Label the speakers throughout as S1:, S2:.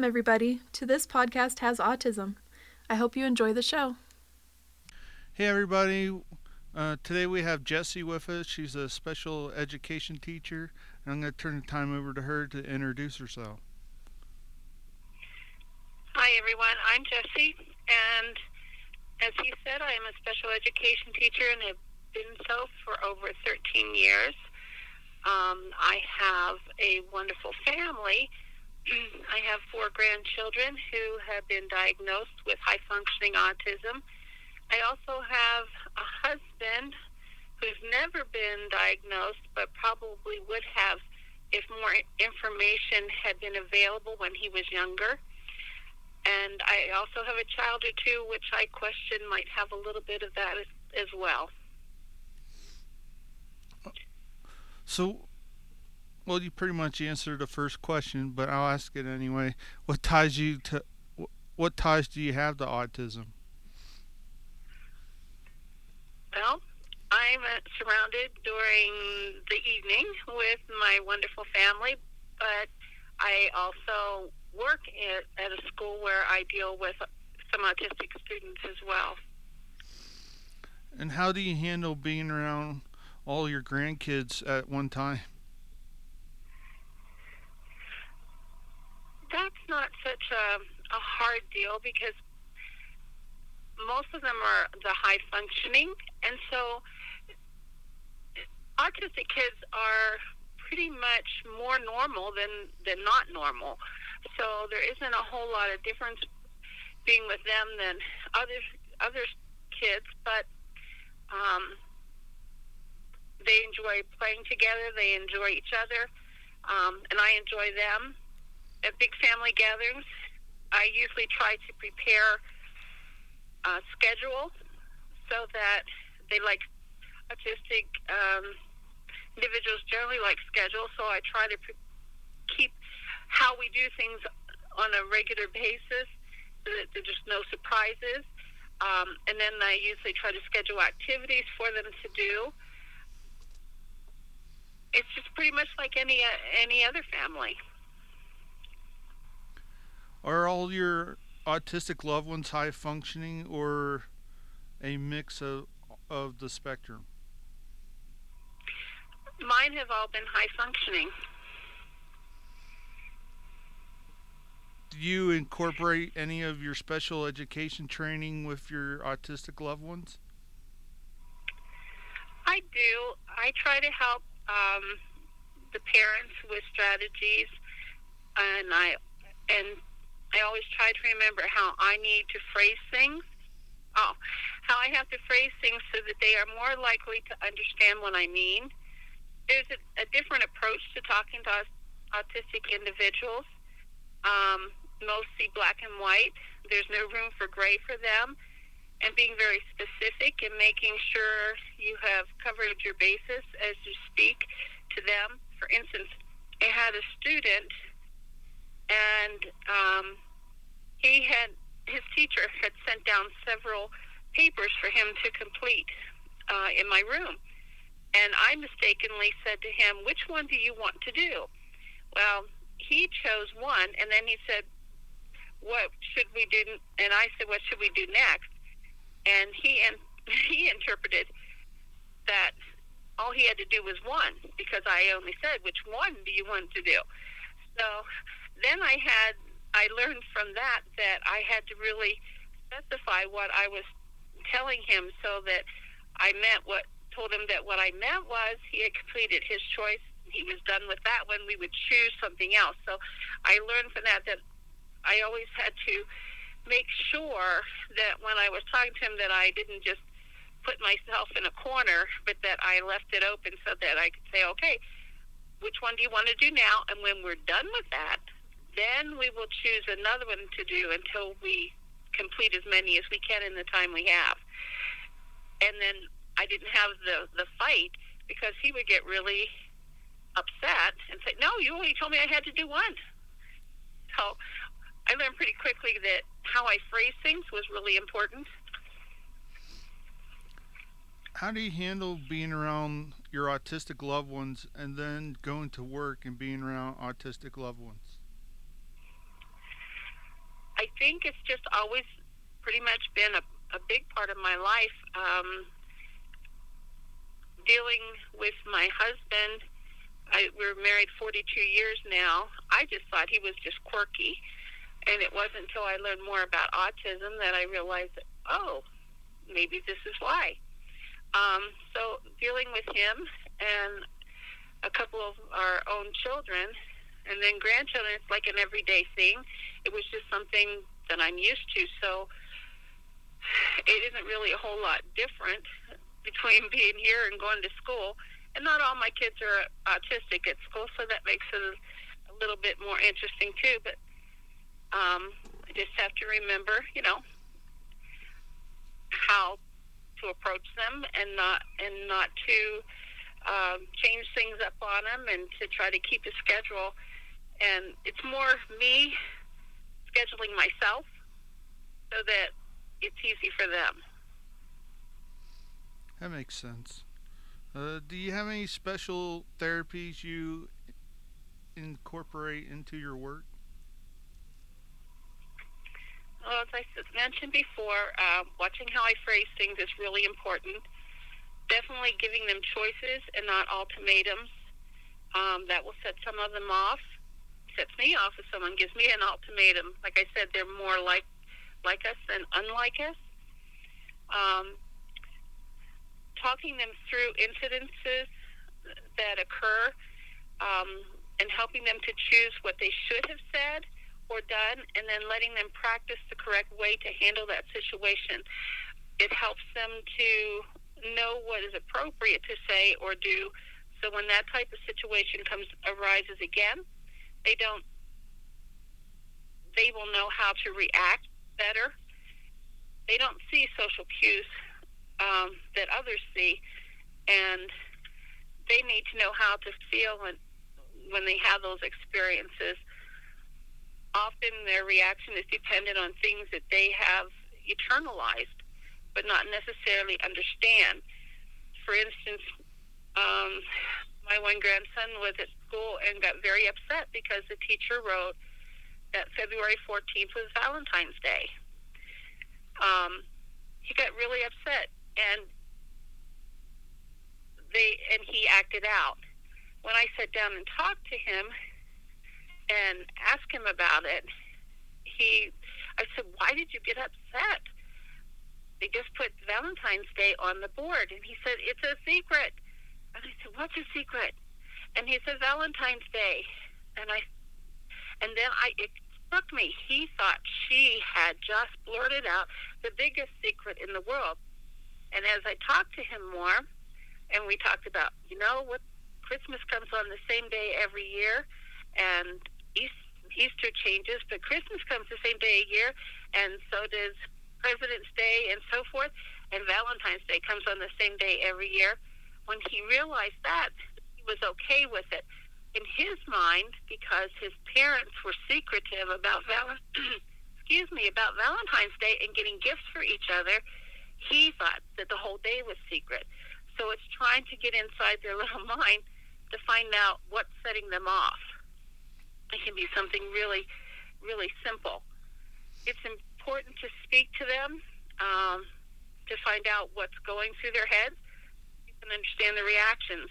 S1: Welcome, everybody, to This Podcast Has Autism. I hope you enjoy the show.
S2: Hey, everybody. Uh, today we have Jessie with us. She's a special education teacher. And I'm going to turn the time over to her to introduce herself.
S3: Hi, everyone. I'm Jessie, and as he said, I am a special education teacher and have been so for over 13 years. Um, I have a wonderful family. Mm, I have four grandchildren who have been diagnosed with high functioning autism. I also have a husband who's never been diagnosed but probably would have if more information had been available when he was younger. And I also have a child or two which I question might have a little bit of that as, as well.
S2: So, well, you pretty much answered the first question, but I'll ask it anyway. What ties you to? What ties do you have to autism?
S3: Well, I'm uh, surrounded during the evening with my wonderful family, but I also work at, at a school where I deal with some autistic students as well.
S2: And how do you handle being around all your grandkids at one time?
S3: That's not such a, a hard deal because most of them are the high functioning, and so autistic kids are pretty much more normal than than not normal. So there isn't a whole lot of difference being with them than other other kids, but um, they enjoy playing together. They enjoy each other, um, and I enjoy them. At big family gatherings, I usually try to prepare a schedule so that they like autistic um, individuals generally like schedule. So I try to pre- keep how we do things on a regular basis so that there's just no surprises. Um, and then I usually try to schedule activities for them to do. It's just pretty much like any uh, any other family.
S2: Are all your autistic loved ones high functioning or a mix of of the spectrum?
S3: Mine have all been high functioning.
S2: Do you incorporate any of your special education training with your autistic loved ones?
S3: I do. I try to help um, the parents with strategies, and I and I always try to remember how I need to phrase things. Oh, how I have to phrase things so that they are more likely to understand what I mean. There's a, a different approach to talking to autistic individuals. Um, mostly black and white. There's no room for gray for them. And being very specific and making sure you have covered your bases as you speak to them. For instance, I had a student, and um, he had his teacher had sent down several papers for him to complete uh, in my room. And I mistakenly said to him, Which one do you want to do? Well, he chose one, and then he said, what should we do? And I said, what should we do next? And he and he interpreted that all he had to do was one because I only said, which one do you want to do? So then I had I learned from that that I had to really specify what I was telling him so that I meant what told him that what I meant was he had completed his choice. He was done with that when we would choose something else. So I learned from that that I always had to make sure that when I was talking to him that I didn't just put myself in a corner, but that I left it open so that I could say, okay, which one do you want to do now? And when we're done with that, then we will choose another one to do until we complete as many as we can in the time we have. And then I didn't have the the fight because he would get really upset and say, "No, you only told me I had to do one." So I learned pretty quickly that how I phrase things was really important.
S2: How do you handle being around your autistic loved ones and then going to work and being around autistic loved ones?
S3: Think it's just always pretty much been a, a big part of my life. Um, dealing with my husband, I, we're married 42 years now. I just thought he was just quirky. And it wasn't until I learned more about autism that I realized, that, oh, maybe this is why. Um, so dealing with him and a couple of our own children and then grandchildren, it's like an everyday thing. It was just something that I'm used to. So it isn't really a whole lot different between being here and going to school. And not all my kids are autistic at school, so that makes it a little bit more interesting too. But um, I just have to remember, you know, how to approach them and not and not to um, change things up on them and to try to keep a schedule. And it's more me scheduling myself so that it's easy for them.
S2: That makes sense. Uh, do you have any special therapies you incorporate into your work?
S3: Well, as I mentioned before, uh, watching how I phrase things is really important. Definitely giving them choices and not ultimatums. Um, that will set some of them off. Sets me off if someone gives me an ultimatum. Like I said, they're more like like us than unlike us. Um, talking them through incidences that occur um, and helping them to choose what they should have said or done, and then letting them practice the correct way to handle that situation. It helps them to know what is appropriate to say or do. So when that type of situation comes arises again, they don't. They will know how to react better. They don't see social cues um, that others see, and they need to know how to feel when when they have those experiences. Often their reaction is dependent on things that they have eternalized, but not necessarily understand. For instance, um, my one grandson was at school and got very upset because the teacher wrote that February 14th was Valentine's Day. Um, he got really upset and they and he acted out. When I sat down and talked to him and asked him about it, he I said, "Why did you get upset?" They just put Valentine's Day on the board, and he said, "It's a secret." And I said, "What's a secret?" And he said, "Valentine's Day." And I, and then I it struck me. He thought she had just blurted out the biggest secret in the world. And as I talked to him more, and we talked about, you know, what Christmas comes on the same day every year, and Easter changes, but Christmas comes the same day a year, and so does President's Day and so forth, and Valentine's Day comes on the same day every year. When he realized that, he was okay with it. In his mind, because his parents were secretive about Val- excuse me about Valentine's Day and getting gifts for each other, he thought that the whole day was secret. So it's trying to get inside their little mind to find out what's setting them off. It can be something really, really simple. It's important to speak to them um, to find out what's going through their heads. Can understand the reactions.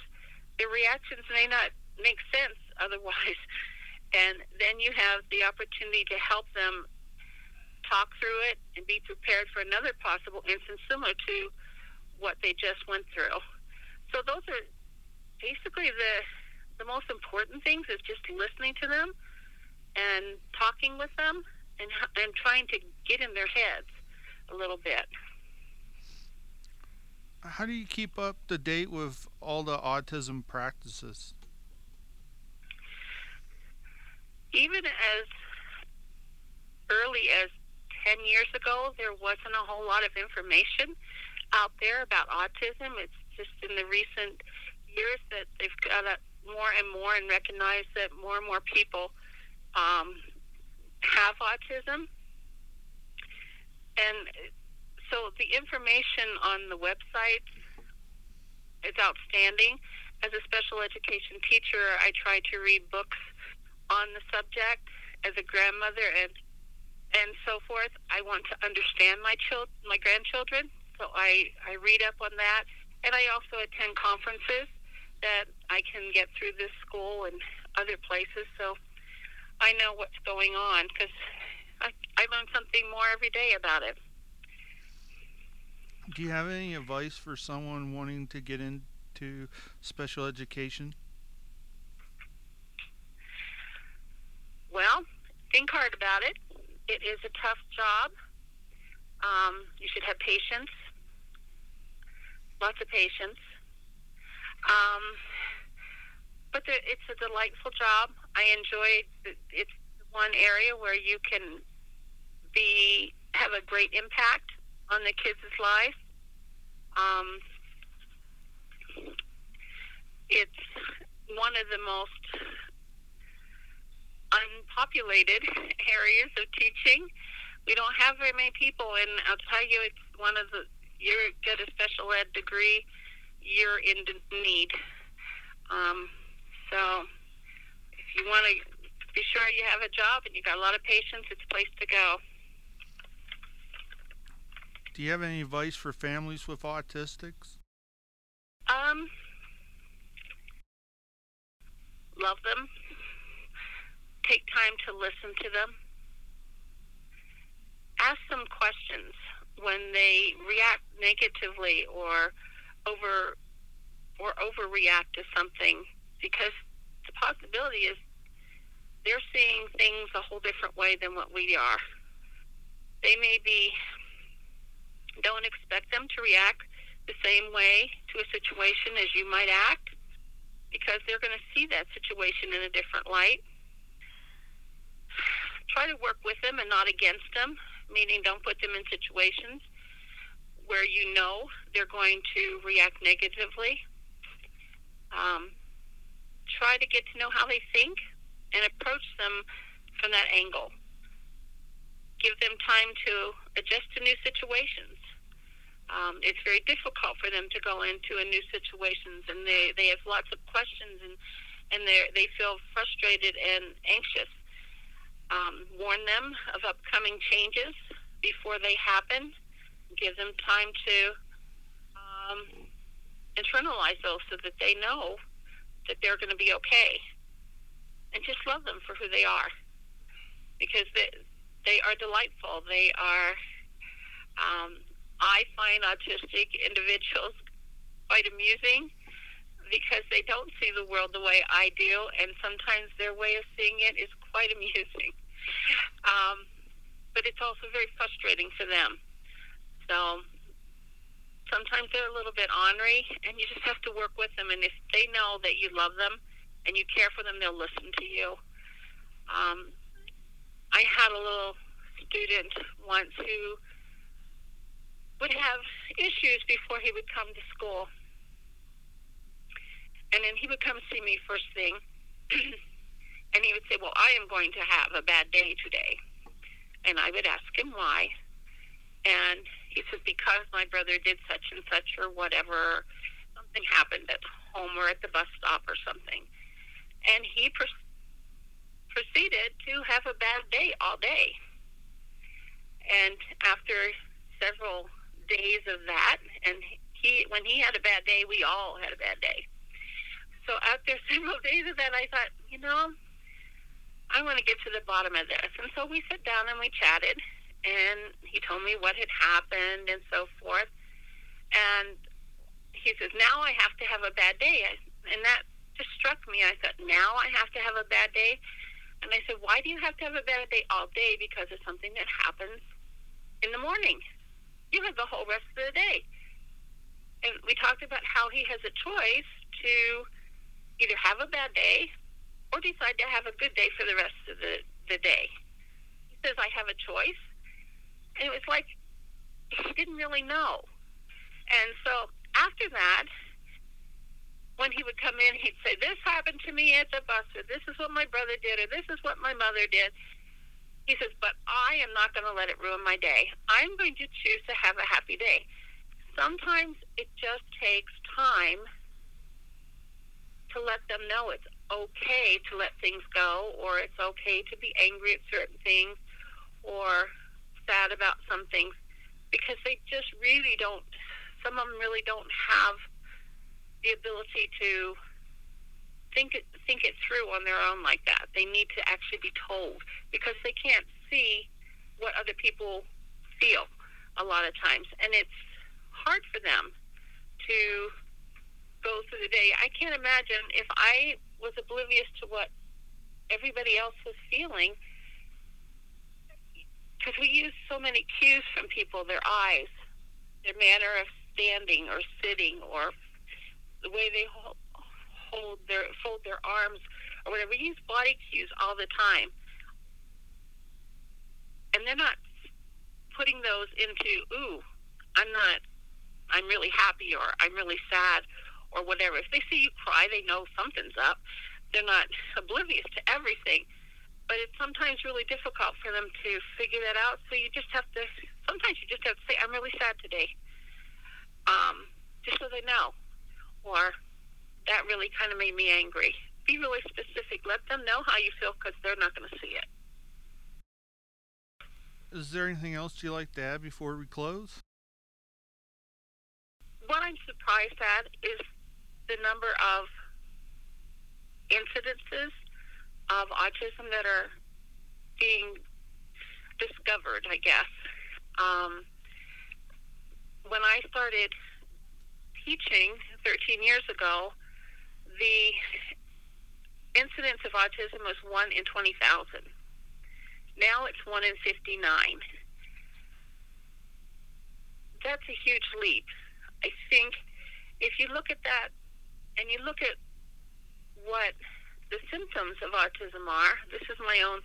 S3: The reactions may not make sense otherwise. And then you have the opportunity to help them talk through it and be prepared for another possible instance similar to what they just went through. So those are basically the the most important things is just listening to them and talking with them and and trying to get in their heads a little bit.
S2: How do you keep up to date with all the autism practices?
S3: Even as early as 10 years ago, there wasn't a whole lot of information out there about autism. It's just in the recent years that they've got it more and more and recognize that more and more people um, have autism. And so the information on the website is outstanding. As a special education teacher, I try to read books on the subject. As a grandmother and and so forth. I want to understand my child, my grandchildren, so I I read up on that, and I also attend conferences that I can get through this school and other places. So I know what's going on because I I learn something more every day about it.
S2: Do you have any advice for someone wanting to get into special education?
S3: Well, think hard about it. It is a tough job. Um, you should have patience, lots of patience. Um, but the, it's a delightful job. I enjoy it. It's one area where you can be have a great impact on the kids' life. Um, it's one of the most unpopulated areas of teaching. We don't have very many people, and I'll tell you, it's one of the. You get a special ed degree, you're in need. Um, so, if you want to be sure you have a job and you got a lot of patience, it's a place to go.
S2: Do you have any advice for families with autistics?
S3: Um, love them. Take time to listen to them. Ask them questions when they react negatively or over or overreact to something because the possibility is they're seeing things a whole different way than what we are. They may be don't expect them to react the same way to a situation as you might act because they're going to see that situation in a different light. Try to work with them and not against them, meaning don't put them in situations where you know they're going to react negatively. Um, try to get to know how they think and approach them from that angle. Give them time to adjust to new situations um, it's very difficult for them to go into a new situations, and they they have lots of questions, and and they they feel frustrated and anxious. Um, warn them of upcoming changes before they happen. Give them time to um, internalize those so that they know that they're going to be okay, and just love them for who they are, because they they are delightful. They are um, I find autistic individuals quite amusing because they don't see the world the way I do, and sometimes their way of seeing it is quite amusing. Um, but it's also very frustrating for them. So sometimes they're a little bit ornery, and you just have to work with them. And if they know that you love them and you care for them, they'll listen to you. Um, I had a little student once who would have issues before he would come to school. And then he would come see me first thing, and he would say, Well, I am going to have a bad day today. And I would ask him why. And he said, Because my brother did such and such or whatever, something happened at home or at the bus stop or something. And he pr- proceeded to have a bad day all day. And after several days of that, and he when he had a bad day, we all had a bad day. So after several days of that, I thought, you know, I want to get to the bottom of this. And so we sat down and we chatted, and he told me what had happened and so forth. And he says, now I have to have a bad day. And that just struck me. I thought, now I have to have a bad day. And I said, why do you have to have a bad day all day? Because of something that happens in the morning you have the whole rest of the day. And we talked about how he has a choice to either have a bad day or decide to have a good day for the rest of the, the day. He says, I have a choice. And it was like he didn't really know. And so after that, when he would come in, he'd say, This happened to me at the bus, or this is what my brother did, or this is what my mother did. He says, but I am not going to let it ruin my day. I'm going to choose to have a happy day. Sometimes it just takes time to let them know it's okay to let things go or it's okay to be angry at certain things or sad about some things because they just really don't, some of them really don't have the ability to think it, think it through on their own like that. They need to actually be told because they can't see what other people feel a lot of times. And it's hard for them to go through the day. I can't imagine if I was oblivious to what everybody else was feeling because we use so many cues from people their eyes, their manner of standing or sitting, or the way they hold, hold their fold their arms or whatever. We use body cues all the time, and they're not putting those into ooh, I'm not, I'm really happy or I'm really sad or whatever. If they see you cry, they know something's up. They're not oblivious to everything but it's sometimes really difficult for them to figure that out. So you just have to, sometimes you just have to say, I'm really sad today, um, just so they know. Or that really kind of made me angry. Be really specific. Let them know how you feel because they're not going to see it.
S2: Is there anything else you'd like to add before we close?
S3: What I'm surprised at is the number of incidences of autism that are being discovered, I guess. Um, when I started teaching 13 years ago, the incidence of autism was 1 in 20,000. Now it's 1 in 59. That's a huge leap. I think if you look at that and you look at what the symptoms of autism are, this is my own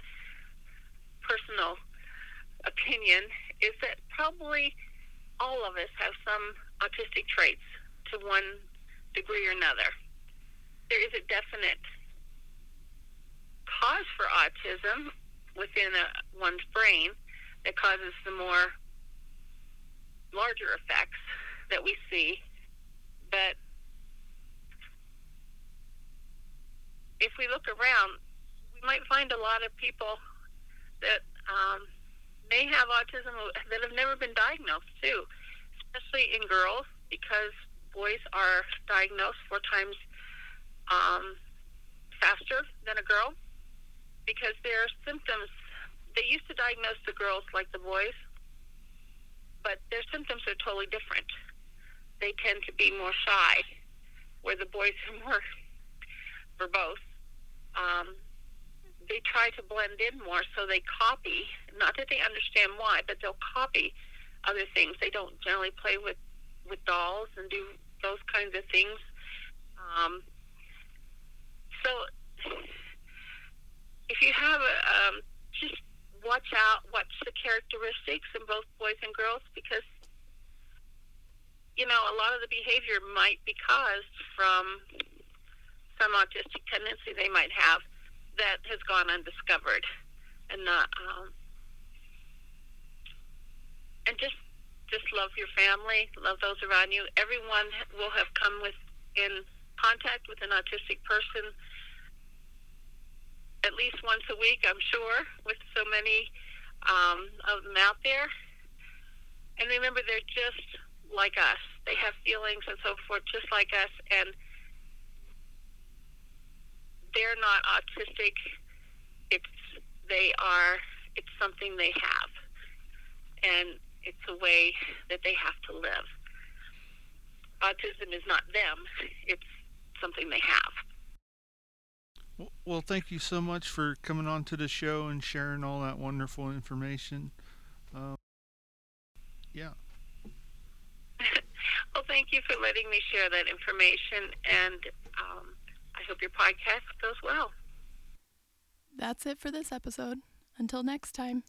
S3: personal opinion, is that probably all of us have some autistic traits to one degree or another. There is a definite cause for autism within a, one's brain that causes the more larger effects that we see, but if we look around, we might find a lot of people that um, may have autism that have never been diagnosed too, especially in girls because boys are diagnosed four times um, faster than a girl because their symptoms. They used to diagnose the girls like the boys, but their symptoms are totally different. They tend to be more shy, where the boys are more verbose. Um, they try to blend in more, so they copy. Not that they understand why, but they'll copy other things. They don't generally play with with dolls and do those kinds of things. Um, so, if you have a, um, just watch out, watch the characteristics in both boys and girls because you know a lot of the behavior might be caused from some autistic tendency they might have that has gone undiscovered and not um, and just just love your family love those around you. Everyone will have come with in contact with an autistic person at least once a week i'm sure with so many um, of them out there and remember they're just like us they have feelings and so forth just like us and they're not autistic. It's they are. It's something they have, and it's a way that they have to live. Autism is not them. It's something they have.
S2: Well, thank you so much for coming on to the show and sharing all that wonderful information. Uh, yeah.
S3: well, thank you for letting me share that information, and um, I hope your podcast goes well.
S1: That's it for this episode. Until next time.